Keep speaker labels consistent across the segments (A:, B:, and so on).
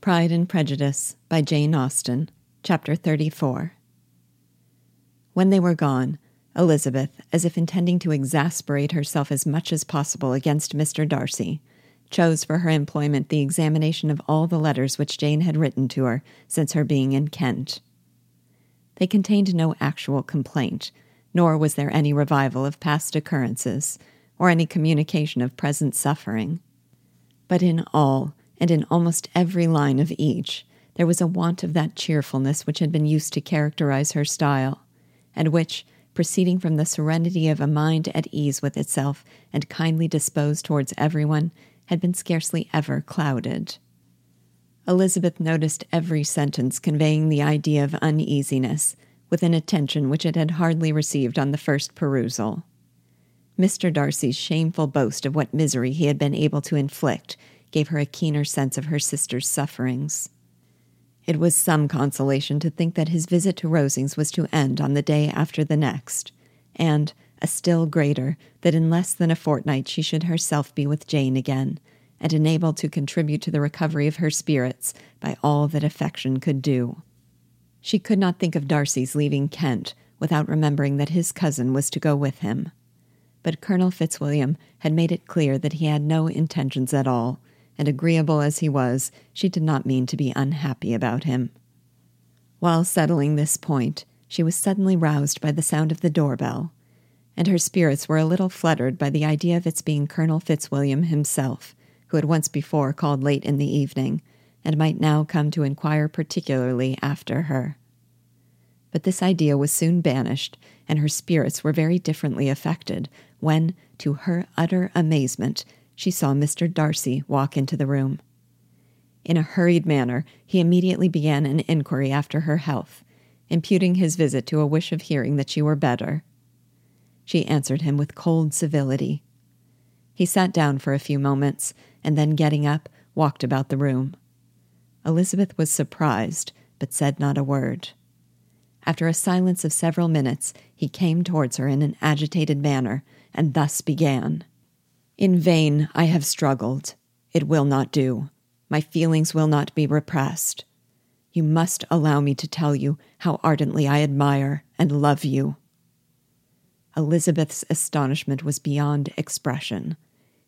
A: Pride and Prejudice by Jane Austen, Chapter 34. When they were gone, Elizabeth, as if intending to exasperate herself as much as possible against Mr. Darcy, chose for her employment the examination of all the letters which Jane had written to her since her being in Kent. They contained no actual complaint, nor was there any revival of past occurrences, or any communication of present suffering. But in all, and in almost every line of each, there was a want of that cheerfulness which had been used to characterize her style, and which, proceeding from the serenity of a mind at ease with itself and kindly disposed towards everyone, had been scarcely ever clouded. Elizabeth noticed every sentence conveying the idea of uneasiness, with an attention which it had hardly received on the first perusal. Mr. Darcy's shameful boast of what misery he had been able to inflict gave her a keener sense of her sister's sufferings. It was some consolation to think that his visit to Rosings was to end on the day after the next, and a still greater that in less than a fortnight she should herself be with Jane again, and enabled to contribute to the recovery of her spirits by all that affection could do. She could not think of Darcy's leaving Kent without remembering that his cousin was to go with him. But Colonel Fitzwilliam had made it clear that he had no intentions at all, and agreeable as he was, she did not mean to be unhappy about him. While settling this point, she was suddenly roused by the sound of the doorbell, and her spirits were a little fluttered by the idea of its being Colonel Fitzwilliam himself, who had once before called late in the evening, and might now come to inquire particularly after her. But this idea was soon banished, and her spirits were very differently affected when, to her utter amazement, she saw Mr. Darcy walk into the room. In a hurried manner, he immediately began an inquiry after her health, imputing his visit to a wish of hearing that she were better. She answered him with cold civility. He sat down for a few moments, and then getting up, walked about the room. Elizabeth was surprised, but said not a word. After a silence of several minutes, he came towards her in an agitated manner, and thus began. In vain I have struggled. It will not do. My feelings will not be repressed. You must allow me to tell you how ardently I admire and love you. Elizabeth's astonishment was beyond expression.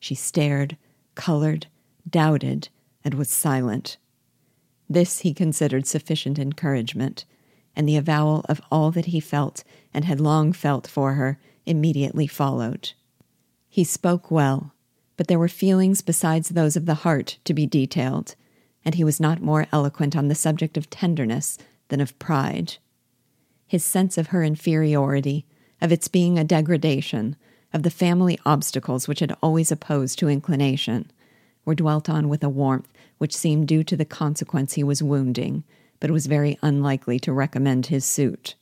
A: She stared, colored, doubted, and was silent. This he considered sufficient encouragement, and the avowal of all that he felt and had long felt for her immediately followed. He spoke well, but there were feelings besides those of the heart to be detailed, and he was not more eloquent on the subject of tenderness than of pride. His sense of her inferiority, of its being a degradation, of the family obstacles which had always opposed to inclination, were dwelt on with a warmth which seemed due to the consequence he was wounding, but was very unlikely to recommend his suit.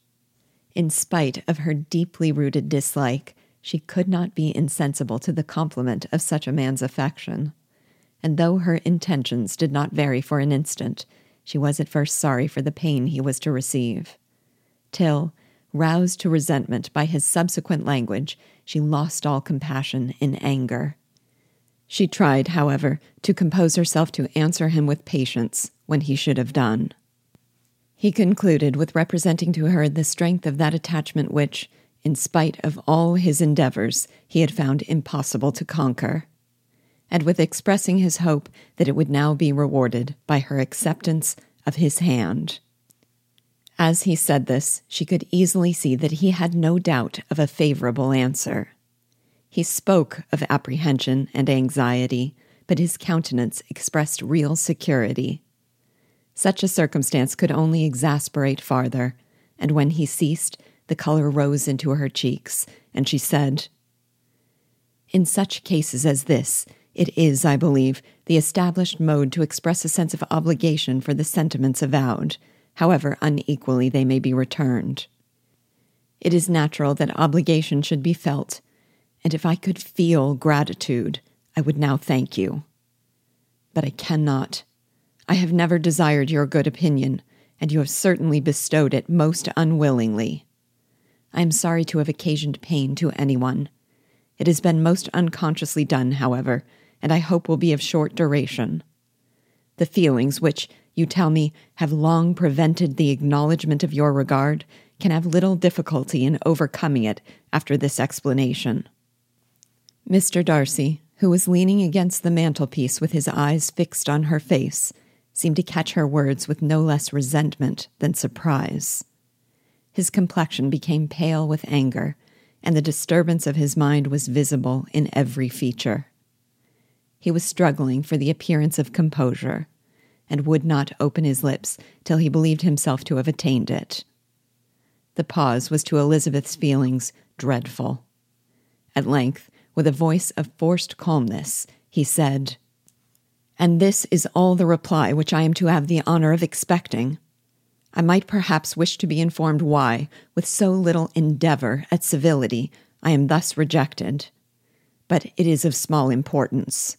A: In spite of her deeply rooted dislike, she could not be insensible to the compliment of such a man's affection. And though her intentions did not vary for an instant, she was at first sorry for the pain he was to receive. Till, roused to resentment by his subsequent language, she lost all compassion in anger. She tried, however, to compose herself to answer him with patience when he should have done. He concluded with representing to her the strength of that attachment which, in spite of all his endeavors, he had found impossible to conquer, and with expressing his hope that it would now be rewarded by her acceptance of his hand. As he said this, she could easily see that he had no doubt of a favorable answer. He spoke of apprehension and anxiety, but his countenance expressed real security. Such a circumstance could only exasperate farther, and when he ceased, the color rose into her cheeks, and she said, In such cases as this, it is, I believe, the established mode to express a sense of obligation for the sentiments avowed, however unequally they may be returned. It is natural that obligation should be felt, and if I could feel gratitude, I would now thank you. But I cannot. I have never desired your good opinion, and you have certainly bestowed it most unwillingly. I am sorry to have occasioned pain to anyone. It has been most unconsciously done, however, and I hope will be of short duration. the feelings which, you tell me, have long prevented the acknowledgement of your regard, can have little difficulty in overcoming it after this explanation. Mr. Darcy, who was leaning against the mantelpiece with his eyes fixed on her face, seemed to catch her words with no less resentment than surprise. His complexion became pale with anger, and the disturbance of his mind was visible in every feature. He was struggling for the appearance of composure, and would not open his lips till he believed himself to have attained it. The pause was to Elizabeth's feelings dreadful. At length, with a voice of forced calmness, he said, And this is all the reply which I am to have the honor of expecting. I might perhaps wish to be informed why, with so little endeavor at civility, I am thus rejected. But it is of small importance.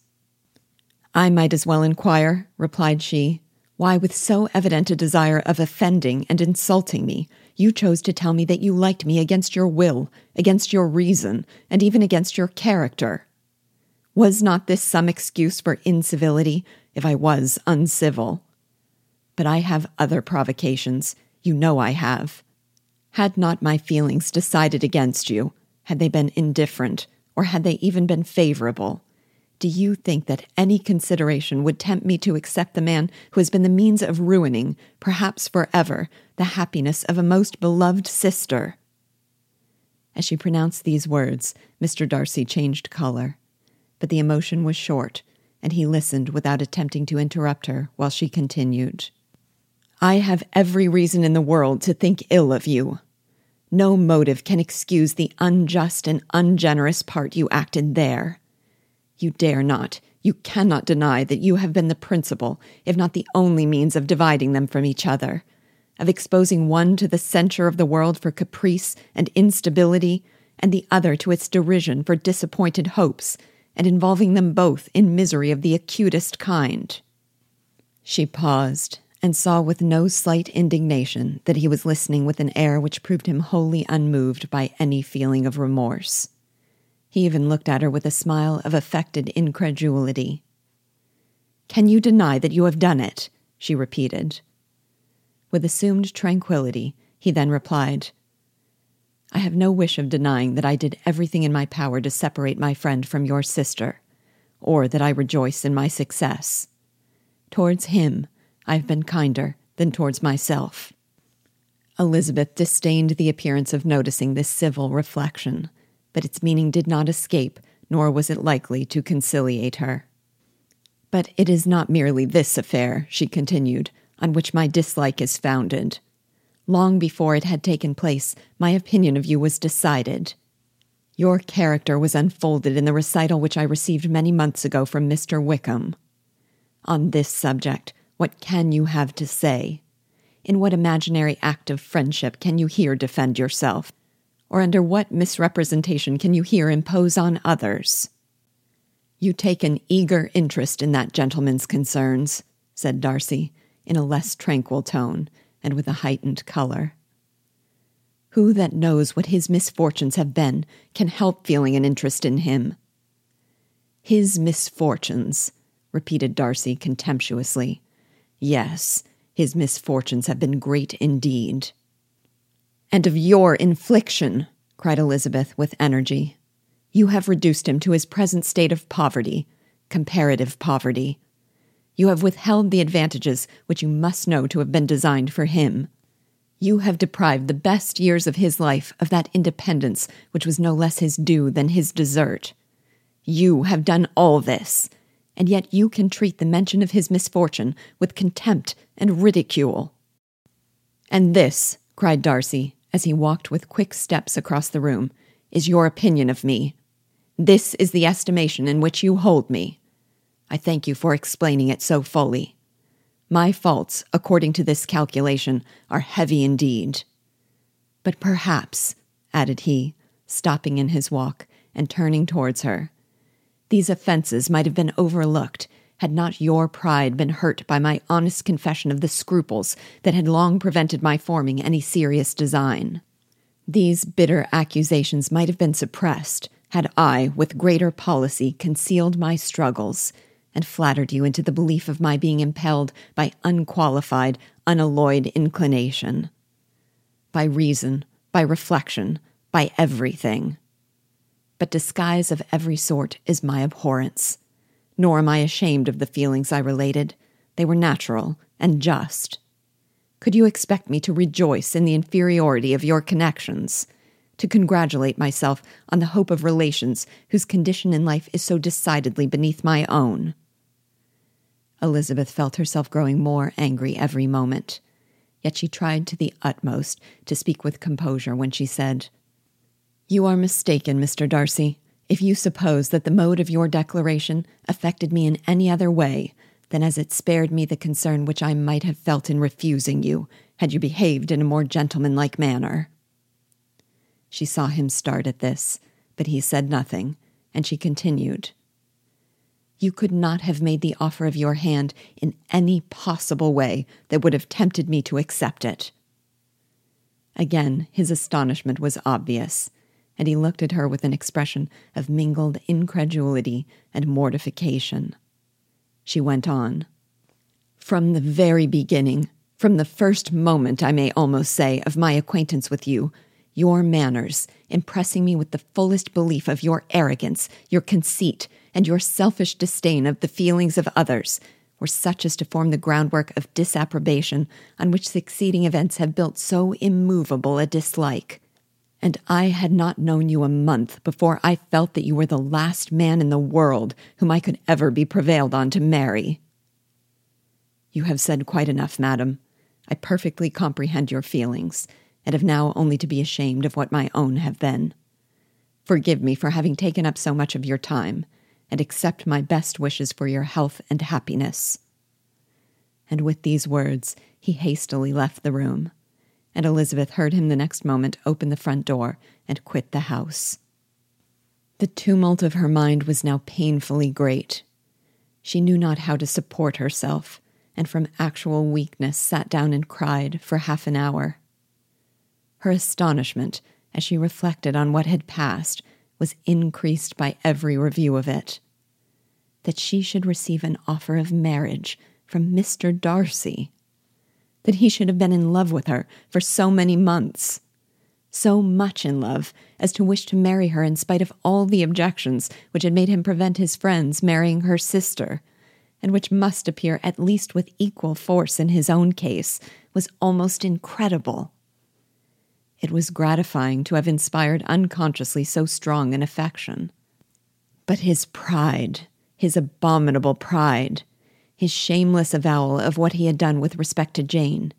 A: I might as well inquire, replied she, why, with so evident a desire of offending and insulting me, you chose to tell me that you liked me against your will, against your reason, and even against your character. Was not this some excuse for incivility, if I was uncivil? But I have other provocations. You know I have. Had not my feelings decided against you, had they been indifferent, or had they even been favorable, do you think that any consideration would tempt me to accept the man who has been the means of ruining, perhaps forever, the happiness of a most beloved sister? As she pronounced these words, Mr. Darcy changed color, but the emotion was short, and he listened without attempting to interrupt her while she continued. I have every reason in the world to think ill of you. No motive can excuse the unjust and ungenerous part you acted there. You dare not, you cannot deny that you have been the principal, if not the only means of dividing them from each other, of exposing one to the censure of the world for caprice and instability, and the other to its derision for disappointed hopes, and involving them both in misery of the acutest kind. She paused, and saw with no slight indignation that he was listening with an air which proved him wholly unmoved by any feeling of remorse. He even looked at her with a smile of affected incredulity. Can you deny that you have done it? she repeated. With assumed tranquillity, he then replied, I have no wish of denying that I did everything in my power to separate my friend from your sister, or that I rejoice in my success. Towards him, I have been kinder than towards myself. Elizabeth disdained the appearance of noticing this civil reflection but its meaning did not escape, nor was it likely to conciliate her. But it is not merely this affair, she continued, on which my dislike is founded. Long before it had taken place, my opinion of you was decided. Your character was unfolded in the recital which I received many months ago from Mr. Wickham. On this subject, what can you have to say? In what imaginary act of friendship can you here defend yourself? or under what misrepresentation can you here impose on others? You take an eager interest in that gentleman's concerns, said Darcy, in a less tranquil tone and with a heightened color. Who that knows what his misfortunes have been can help feeling an interest in him? His misfortunes, repeated Darcy contemptuously. Yes, his misfortunes have been great indeed and of your infliction, cried Elizabeth with energy. You have reduced him to his present state of poverty, comparative poverty. You have withheld the advantages which you must know to have been designed for him. You have deprived the best years of his life of that independence which was no less his due than his desert. You have done all this, and yet you can treat the mention of his misfortune with contempt and ridicule. And this, cried Darcy, as he walked with quick steps across the room, is your opinion of me. This is the estimation in which you hold me. I thank you for explaining it so fully. My faults, according to this calculation, are heavy indeed. But perhaps, added he, stopping in his walk and turning towards her, these offences might have been overlooked had not your pride been hurt by my honest confession of the scruples that had long prevented my forming any serious design. These bitter accusations might have been suppressed had I, with greater policy, concealed my struggles, and flattered you into the belief of my being impelled by unqualified, unalloyed inclination. By reason, by reflection, by everything. But disguise of every sort is my abhorrence, nor am I ashamed of the feelings I related. They were natural and just. Could you expect me to rejoice in the inferiority of your connections? To congratulate myself on the hope of relations whose condition in life is so decidedly beneath my own? Elizabeth felt herself growing more angry every moment. Yet she tried to the utmost to speak with composure when she said, You are mistaken, Mr. Darcy, if you suppose that the mode of your declaration affected me in any other way than as it spared me the concern which I might have felt in refusing you, had you behaved in a more gentlemanlike manner. She saw him start at this, but he said nothing, and she continued. You could not have made the offer of your hand in any possible way that would have tempted me to accept it. Again, his astonishment was obvious, and he looked at her with an expression of mingled incredulity and mortification. She went on. From the very beginning, from the first moment, I may almost say, of my acquaintance with you, your manners, impressing me with the fullest belief of your arrogance, your conceit, and your selfish disdain of the feelings of others were such as to form the groundwork of disapprobation on which succeeding events have built so immovable a dislike. And I had not known you a month before I felt that you were the last man in the world whom I could ever be prevailed on to marry. You have said quite enough, madam. I perfectly comprehend your feelings, and have now only to be ashamed of what my own have been. Forgive me for having taken up so much of your time, and accept my best wishes for your health and happiness. And with these words, he hastily left the room, and Elizabeth heard him the next moment open the front door and quit the house. The tumult of her mind was now painfully great. She knew not how to support herself, and from actual weakness sat down and cried for half an hour. Her astonishment, as she reflected on what had passed, was increased by every review of it. That she should receive an offer of marriage from Mr. Darcy. That he should have been in love with her for so many months. So much in love as to wish to marry her in spite of all the objections which had made him prevent his friends marrying her sister, and which must appear at least with equal force in his own case, was almost incredible. It was gratifying to have inspired unconsciously so strong an affection. But his pride, his abominable pride, his shameless avowal of what he had done with respect to Jane,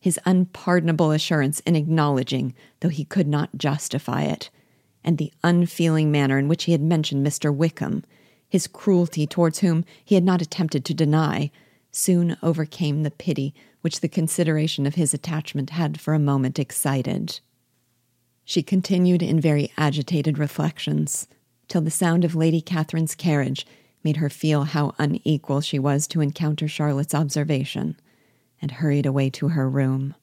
A: his unpardonable assurance in acknowledging, though he could not justify it, and the unfeeling manner in which he had mentioned Mr. Wickham, his cruelty towards whom he had not attempted to deny, soon overcame the pity which the consideration of his attachment had for a moment excited. She continued in very agitated reflections, till the sound of Lady Catherine's carriage made her feel how unequal she was to encounter Charlotte's observation, and hurried away to her room.